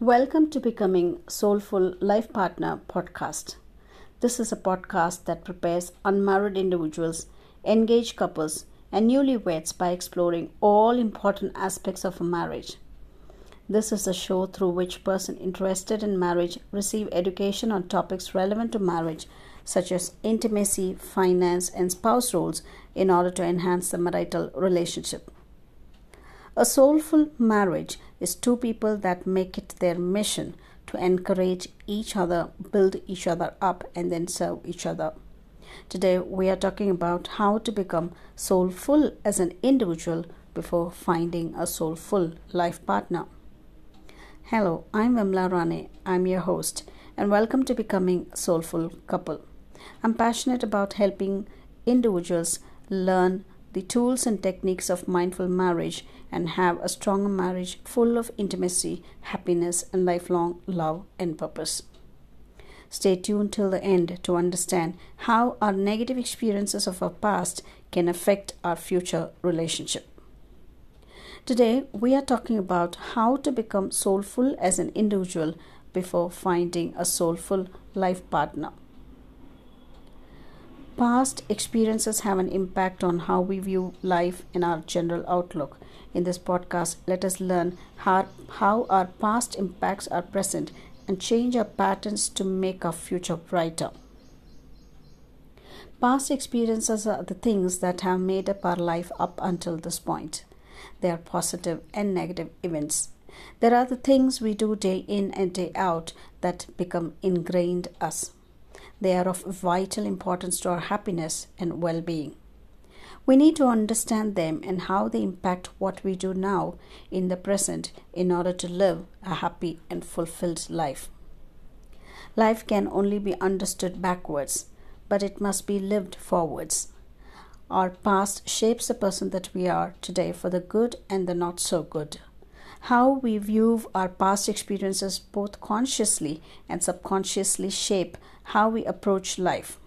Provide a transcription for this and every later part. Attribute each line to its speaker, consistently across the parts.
Speaker 1: Welcome to Becoming Soulful Life Partner podcast. This is a podcast that prepares unmarried individuals, engaged couples, and newlyweds by exploring all important aspects of a marriage. This is a show through which person interested in marriage receive education on topics relevant to marriage such as intimacy, finance, and spouse roles in order to enhance the marital relationship. A soulful marriage is two people that make it their mission to encourage each other, build each other up, and then serve each other. Today, we are talking about how to become soulful as an individual before finding a soulful life partner. Hello, I'm Vimla Rane. I'm your host, and welcome to Becoming Soulful Couple. I'm passionate about helping individuals learn the tools and techniques of mindful marriage and have a stronger marriage full of intimacy, happiness, and lifelong love and purpose. Stay tuned till the end to understand how our negative experiences of our past can affect our future relationship. Today, we are talking about how to become soulful as an individual before finding a soulful life partner. Past experiences have an impact on how we view life and our general outlook. In this podcast, let us learn how, how our past impacts our present and change our patterns to make our future brighter. Past experiences are the things that have made up our life up until this point. They are positive and negative events. There are the things we do day in and day out that become ingrained us. They are of vital importance to our happiness and well being. We need to understand them and how they impact what we do now in the present in order to live a happy and fulfilled life. Life can only be understood backwards, but it must be lived forwards. Our past shapes the person that we are today for the good and the not so good. How we view our past experiences both consciously and subconsciously shape how we approach life.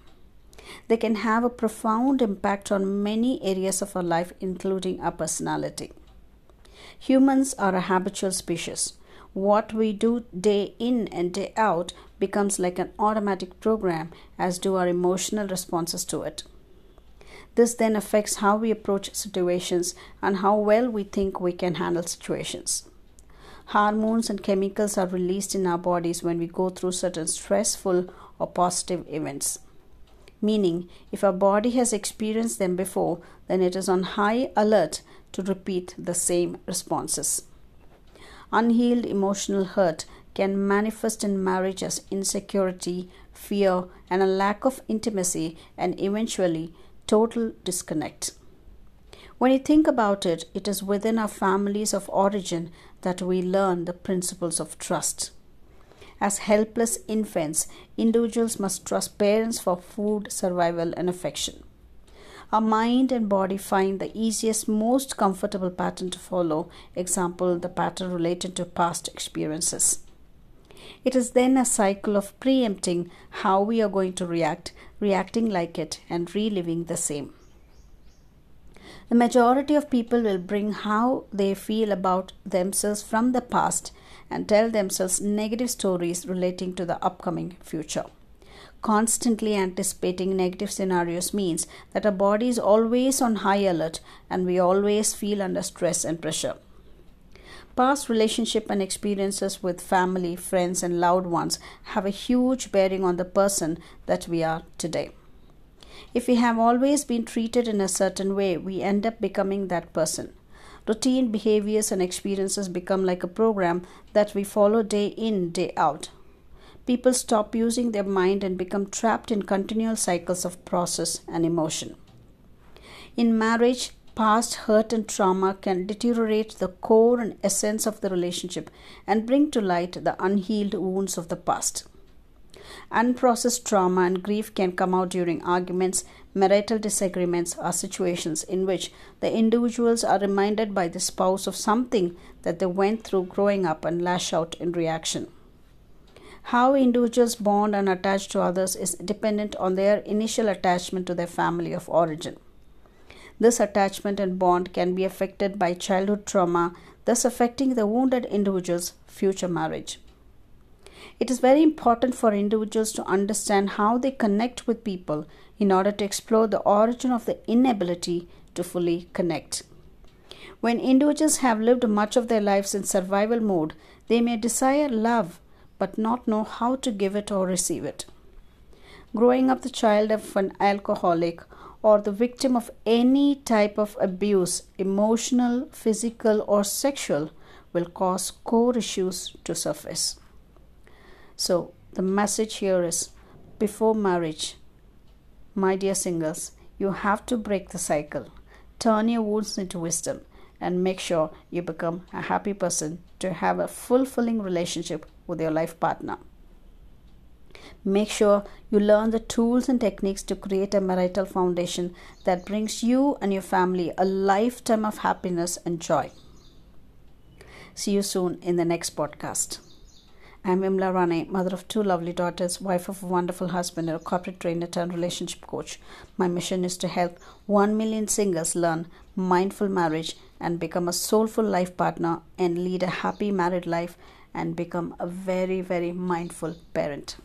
Speaker 1: They can have a profound impact on many areas of our life, including our personality. Humans are a habitual species. What we do day in and day out becomes like an automatic program, as do our emotional responses to it. This then affects how we approach situations and how well we think we can handle situations. Hormones and chemicals are released in our bodies when we go through certain stressful or positive events. Meaning, if our body has experienced them before, then it is on high alert to repeat the same responses. Unhealed emotional hurt can manifest in marriage as insecurity, fear, and a lack of intimacy, and eventually total disconnect. When you think about it, it is within our families of origin that we learn the principles of trust. As helpless infants, individuals must trust parents for food, survival, and affection. Our mind and body find the easiest, most comfortable pattern to follow, example, the pattern related to past experiences. It is then a cycle of preempting how we are going to react, reacting like it, and reliving the same. The majority of people will bring how they feel about themselves from the past and tell themselves negative stories relating to the upcoming future. Constantly anticipating negative scenarios means that our body is always on high alert and we always feel under stress and pressure. Past relationship and experiences with family, friends, and loved ones have a huge bearing on the person that we are today. If we have always been treated in a certain way, we end up becoming that person. Routine behaviors and experiences become like a program that we follow day in, day out. People stop using their mind and become trapped in continual cycles of process and emotion. In marriage, past hurt and trauma can deteriorate the core and essence of the relationship and bring to light the unhealed wounds of the past. Unprocessed trauma and grief can come out during arguments, marital disagreements, or situations in which the individuals are reminded by the spouse of something that they went through growing up and lash out in reaction. How individuals bond and attach to others is dependent on their initial attachment to their family of origin. This attachment and bond can be affected by childhood trauma, thus affecting the wounded individual's future marriage. It is very important for individuals to understand how they connect with people in order to explore the origin of the inability to fully connect. When individuals have lived much of their lives in survival mode, they may desire love but not know how to give it or receive it. Growing up the child of an alcoholic or the victim of any type of abuse, emotional, physical, or sexual, will cause core issues to surface. So, the message here is before marriage, my dear singles, you have to break the cycle, turn your wounds into wisdom, and make sure you become a happy person to have a fulfilling relationship with your life partner. Make sure you learn the tools and techniques to create a marital foundation that brings you and your family a lifetime of happiness and joy. See you soon in the next podcast. I'm Vimla Rane, mother of two lovely daughters, wife of a wonderful husband, and a corporate trainer turned relationship coach. My mission is to help 1 million singles learn mindful marriage and become a soulful life partner and lead a happy married life and become a very, very mindful parent.